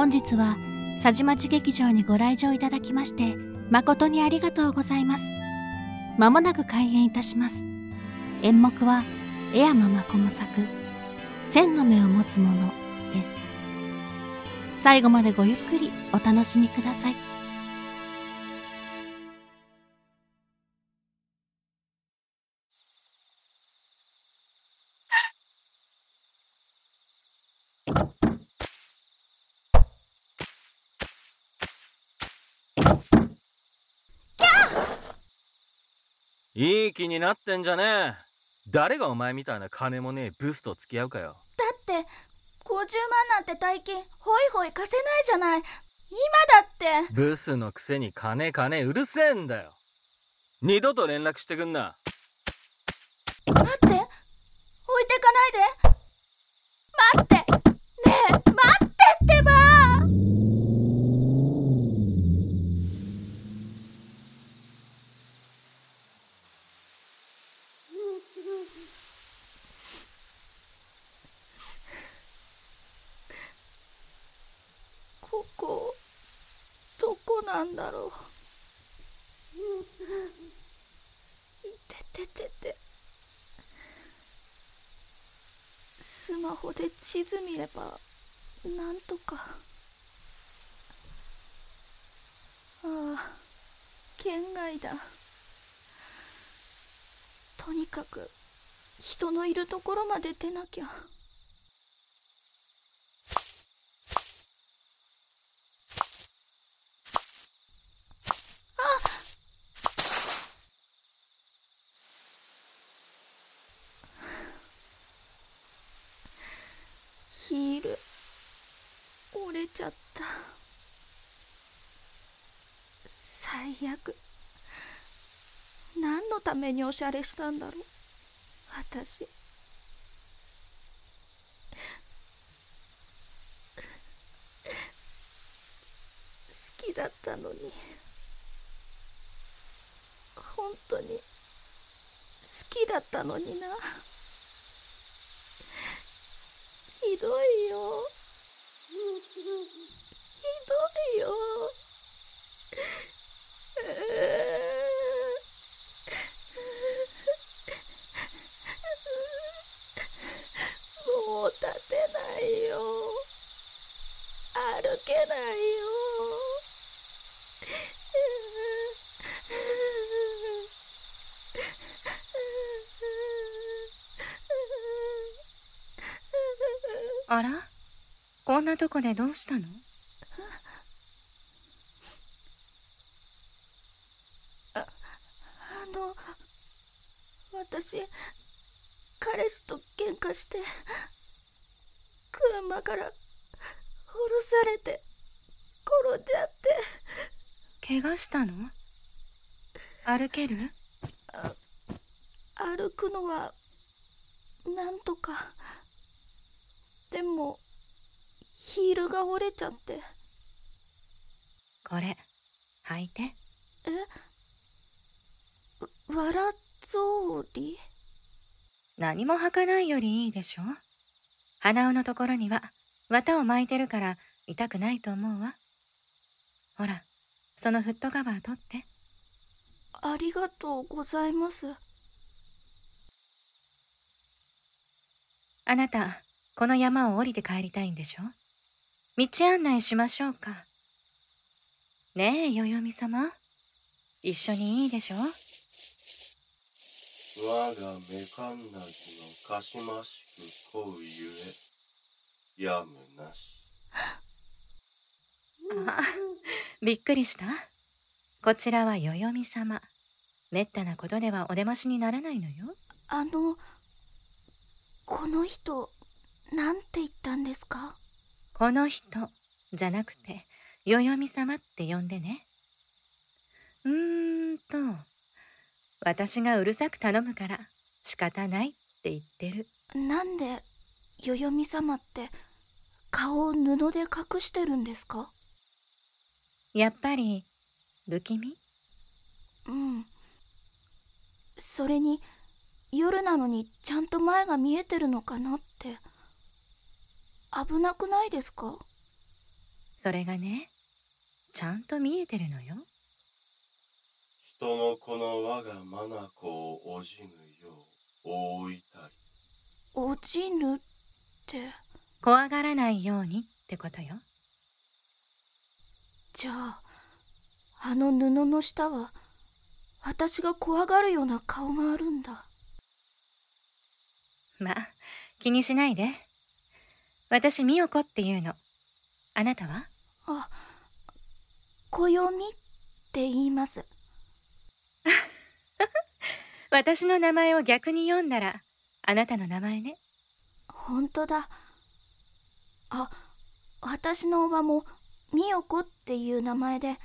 本日は佐治町劇場にご来場いただきまして誠にありがとうございます。まもなく開演いたします。演目は江山まこの作千の目を持つ者です。最後までごゆっくりお楽しみください。いい気になってんじゃねえ。誰がお前みたいな金もねえブスと付き合うかよ。だって50万なんて大金ホイホイ貸せないじゃない。今だって。ブスのくせに金金うるせえんだよ。二度と連絡してくんな。待ってなんだろう。いてててて。スマホで地図見ればなんとか。ああ県外だ。とにかく人のいるところまで出なきゃヒール折れちゃった最悪。何のためにおしゃれしたんだろう。私。好きだったのに。本当に。好きだったのにな。ひどいよ。ひどいよ。もう立てないよ。歩けないよ。あら？こんなとこでどうしたのあの私彼氏と喧嘩して車から降ろされて転んじゃって。怪我したの？歩ける？歩くのはなんとか。でもヒールが折れちゃって。これ履いて。え？わらぞうり何も履かないよりいいでしょ？鼻緒のところには綿を巻いてるから痛くないと思うわ。ほらそのフットカバー取って。ありがとうございます。あなたこの山を降りて帰りたいんでしょ？道案内しましょうか。ねえよよみ様。一緒にいいでしょ？我がメカンナギのかしましくこうゆえやむなし。あびっくりした。こちらはよよみ様。めったなことではお出ましにならないのよ。あのこの人なんて言ったんですか？この人じゃなくてよよみ様って呼んでね。うーんと私がうるさく頼むから仕方ないって言ってる。なんでよよみ様って顔を布で隠してるんですか？やっぱり不気味？うん。それに夜なのにちゃんと前が見えてるのかなって。危なくないですか？それがねちゃんと見えてるのよ人の子の我が眼をおじぬよう覆いたり。おじぬって？怖がらないようにってことよ。じゃああの布の下は私が怖がるような顔があるんだ。まあ気にしないで。私美代子っていうの。あなたは？あ暦って言います 私の名前を逆に読んだらあなたの名前ね。本当だ。あ私のおばも美代子っていう名前で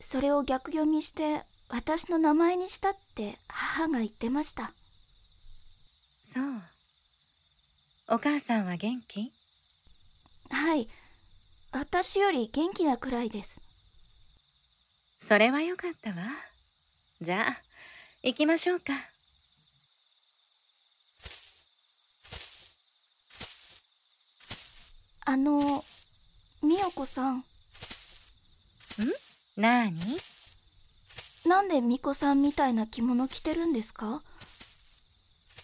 それを逆読みして私の名前にしたって母が言ってました。そう。お母さんは元気？はい。私より元気なくらいです。それはよかったわじゃあ行きましょうか。あの美代子さん。なーになんで巫女さんみたいな着物着てるんですか？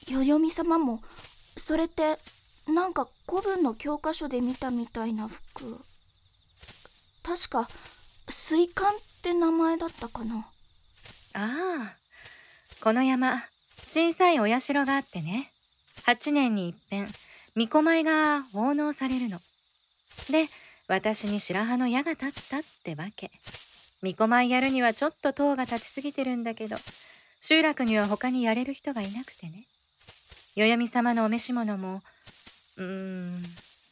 代様もそれってなんか古文の教科書で見たみたいな服。確か水管って名前だったかなああこの山小さいお社があってね。8年に一遍巫女舞が奉納されるの。で私に白羽の矢が立ったってわけ。巫女舞やるにはちょっと塔が立ちすぎてるんだけど集落には他にやれる人がいなくてね。代々木様のお召し物もうーん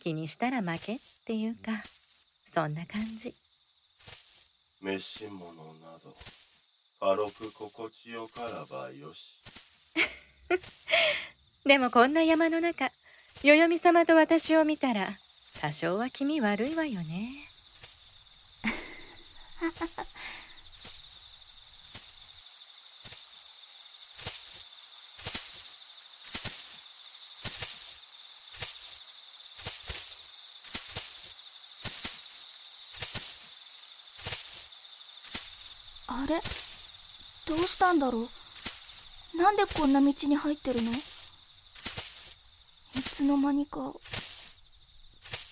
気にしたら負けっていうかそんな感じ。召し物など。軽く心地よからばよし。でもこんな山の中代々木様と私を見たら多少は気味悪いわよね。あれ？どうしたんだろう？なんでこんな道に入ってるの？いつの間にか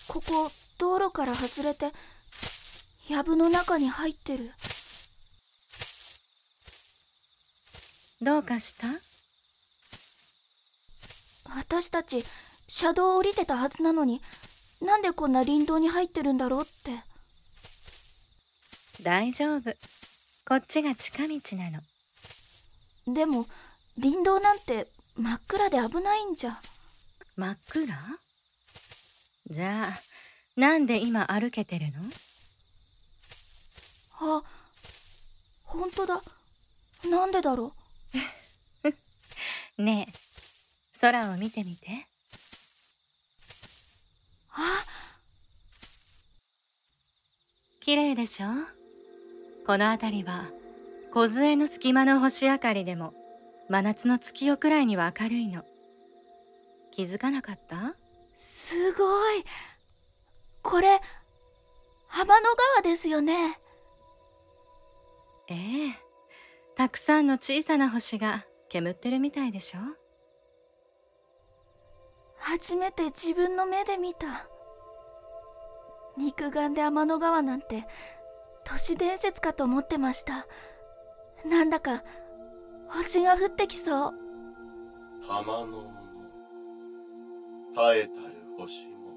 ここ道路から外れて藪の中に入ってる。どうかした？私たち車道を降りてたはずなのになんでこんな林道に入ってるんだろうって。大丈夫こっちが近道なの。でも林道なんて真っ暗で危ないんじゃ。真っ暗？じゃあなんで今歩けてるの？あ本当だ。なんでだろ ねえ空を見てみて。あ綺麗でしょ？この辺りは梢の隙間の星明かりでも真夏の月夜くらいには明るいの。気づかなかった？すごい。これ浜の川ですよね。ええ。たくさんの小さな星が煙ってるみたいでしょ？初めて自分の目で見た。肉眼で天の川なんて都市伝説かと思ってました。なんだか星が降ってきそう。玉のも耐えたる星も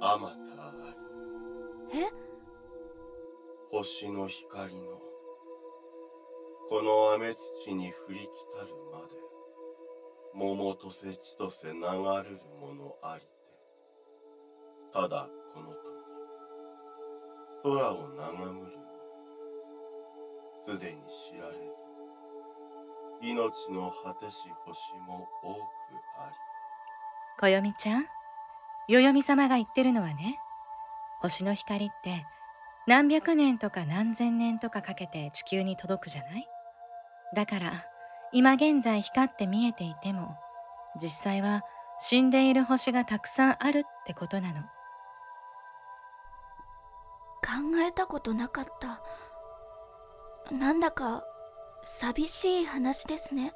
あまたありえ？星の光のこの雨土に降りきたるまで桃とせちとせ流るるものありて。ただこの時空を眺むるすでに知られず命の果てし星も多くあり。暦ちゃん代々木様が言ってるのはね星の光って何百年とか何千年とかかけて地球に届くじゃない？だから今現在光って見えていても実際は死んでいる星がたくさんあるってことなの。えたことなかった。なんだか寂しい話ですね。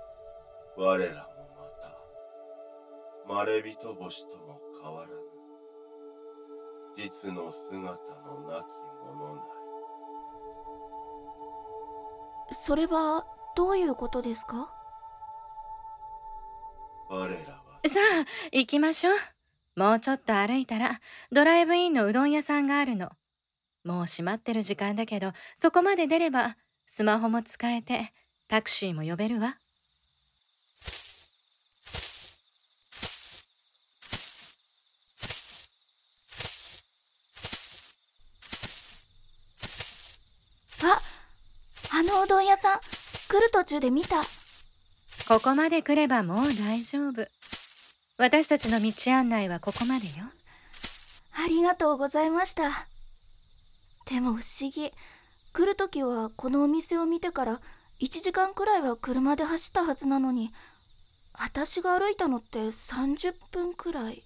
我らもまたまれびと星とも変わらぬ実の姿のなきものなり。それはどういうことですか？我らはさあ行きましょう。もうちょっと歩いたらドライブインのうどん屋さんがあるのもう閉まってる時間だけどそこまで出ればスマホも使えてタクシーも呼べるわ。ああのうどん屋さん来る途中で見た。ここまで来ればもう大丈夫。私たちの道案内はここまでよ。ありがとうございましたでも不思議。来る時はこのお店を見てから1時間くらいは車で走ったはずなのに私が歩いたのって30分くらい。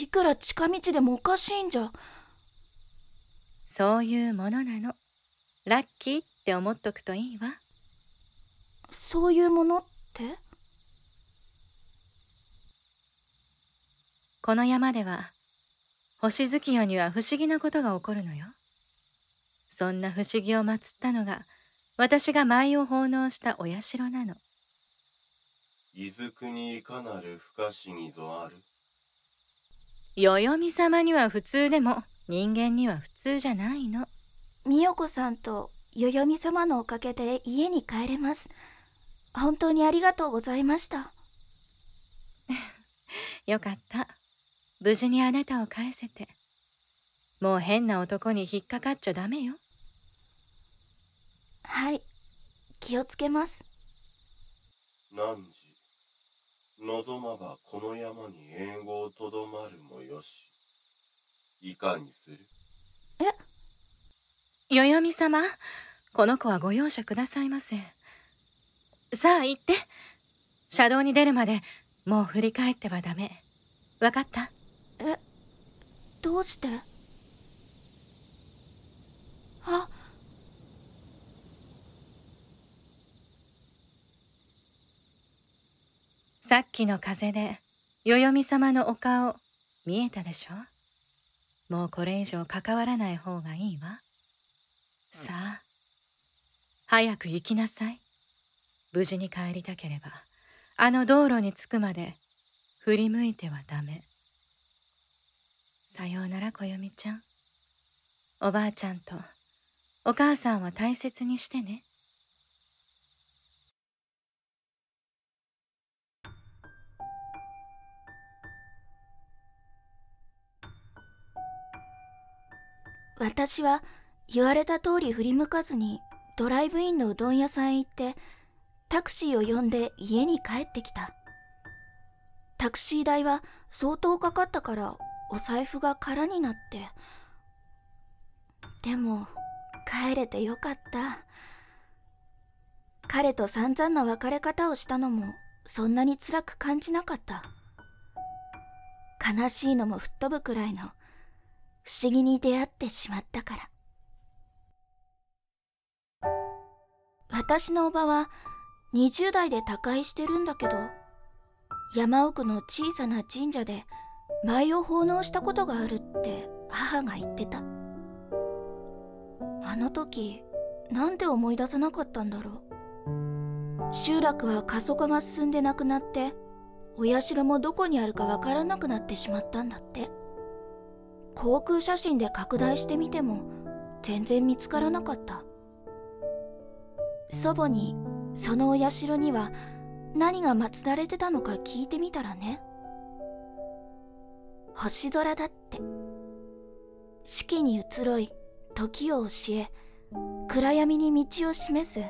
いくら近道でもおかしいんじゃ。そういうものなの。ラッキーって思っとくといいわ。そういうものって？この山では星月夜には不思議なことが起こるのよ。そんな不思議を祀ったのが私が舞を奉納したお社なの。伊豆国いかなる不可思議ぞある。代々美様には普通でも人間には普通じゃないの。美代子さんと代々美様のおかげで家に帰れます。本当にありがとうございました。よかった無事にあなたを返せてもう変な男に引っかかっちゃダメよ。はい気をつけます。汝望まばこの山に援護をとどまるもよし。いかにする？代々美様この子はご容赦くださいませ。さあ行って。車道に出るまでもう振り返ってはダメ。わかった？どうして？あ？さっきの風で代々美様のお顔見えたでしょ？もうこれ以上関わらない方がいいわ。さあ早く行きなさい。無事に帰りたければあの道路に着くまで振り向いてはダメ。さようなら暦ちゃん。おばあちゃんとお母さんは大切にしてね。私は言われた通り振り向かずにドライブインのうどん屋さんへ行ってタクシーを呼んで家に帰ってきたタクシー代は相当かかったからお財布が空になって。でも帰れてよかった。彼と散々な別れ方をしたのもそんなに辛く感じなかった。悲しいのも吹っ飛ぶくらいの不思議に出会ってしまったから。私のおばは20代で他界してるんだけど山奥の小さな神社で舞を奉納したことがあるって母が言ってた。あの時なんで思い出さなかったんだろう。集落は過疎化が進んでなくなってお社もどこにあるかわからなくなってしまったんだって。航空写真で拡大してみても全然見つからなかった。祖母にそのお社には何が祀られてたのか聞いてみたらね。星空だって。四季に移ろい時を教え暗闇に道を示す。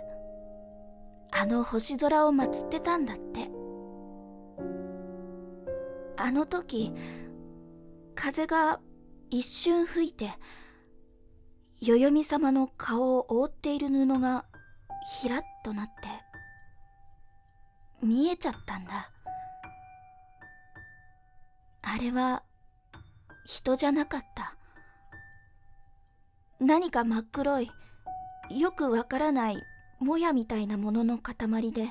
あの星空を祀ってたんだって。あの時風が一瞬吹いて代々美様の顔を覆っている布がひらっとなって見えちゃったんだ。あれは人じゃなかった。何か真っ黒いよくわからないもやみたいなものの塊で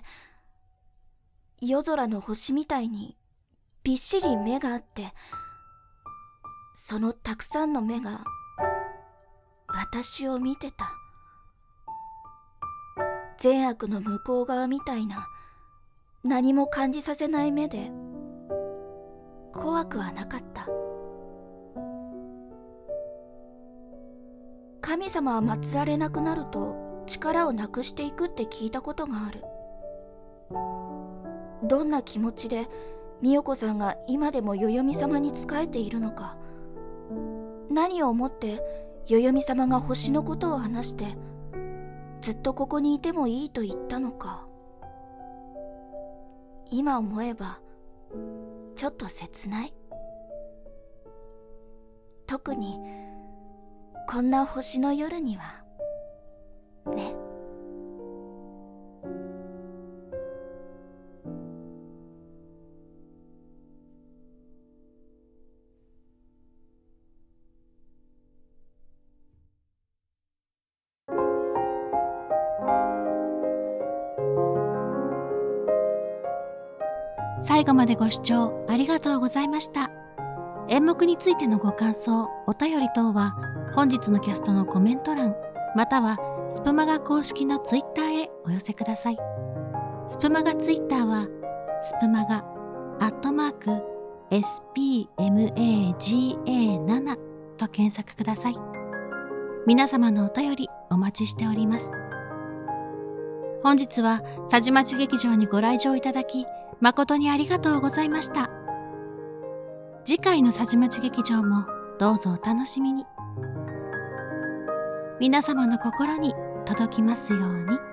夜空の星みたいにびっしり目があってそのたくさんの目が私を見てた。善悪の向こう側みたいな何も感じさせない目で怖くはなかった。神様は祀られなくなると力をなくしていくって聞いたことがある。どんな気持ちで美代子さんが今でも代々木様に仕えているのか。何を思って代々木様が星のことを話してずっとここにいてもいいと言ったのか。今思えばちょっと切ない。特にこんな星の夜にはね最後までご視聴ありがとうございました。演目についてのご感想、お便り等は本日のキャストのコメント欄、またはスプマガ公式のツイッターへお寄せください。スプマガツイッターは、スプマガ、アットマーク、spmaga7 と検索ください。皆様のお便りお待ちしております。本日は佐治町劇場にご来場いただき、誠にありがとうございました。次回の佐治町劇場もどうぞお楽しみに。皆様の心に届きますように。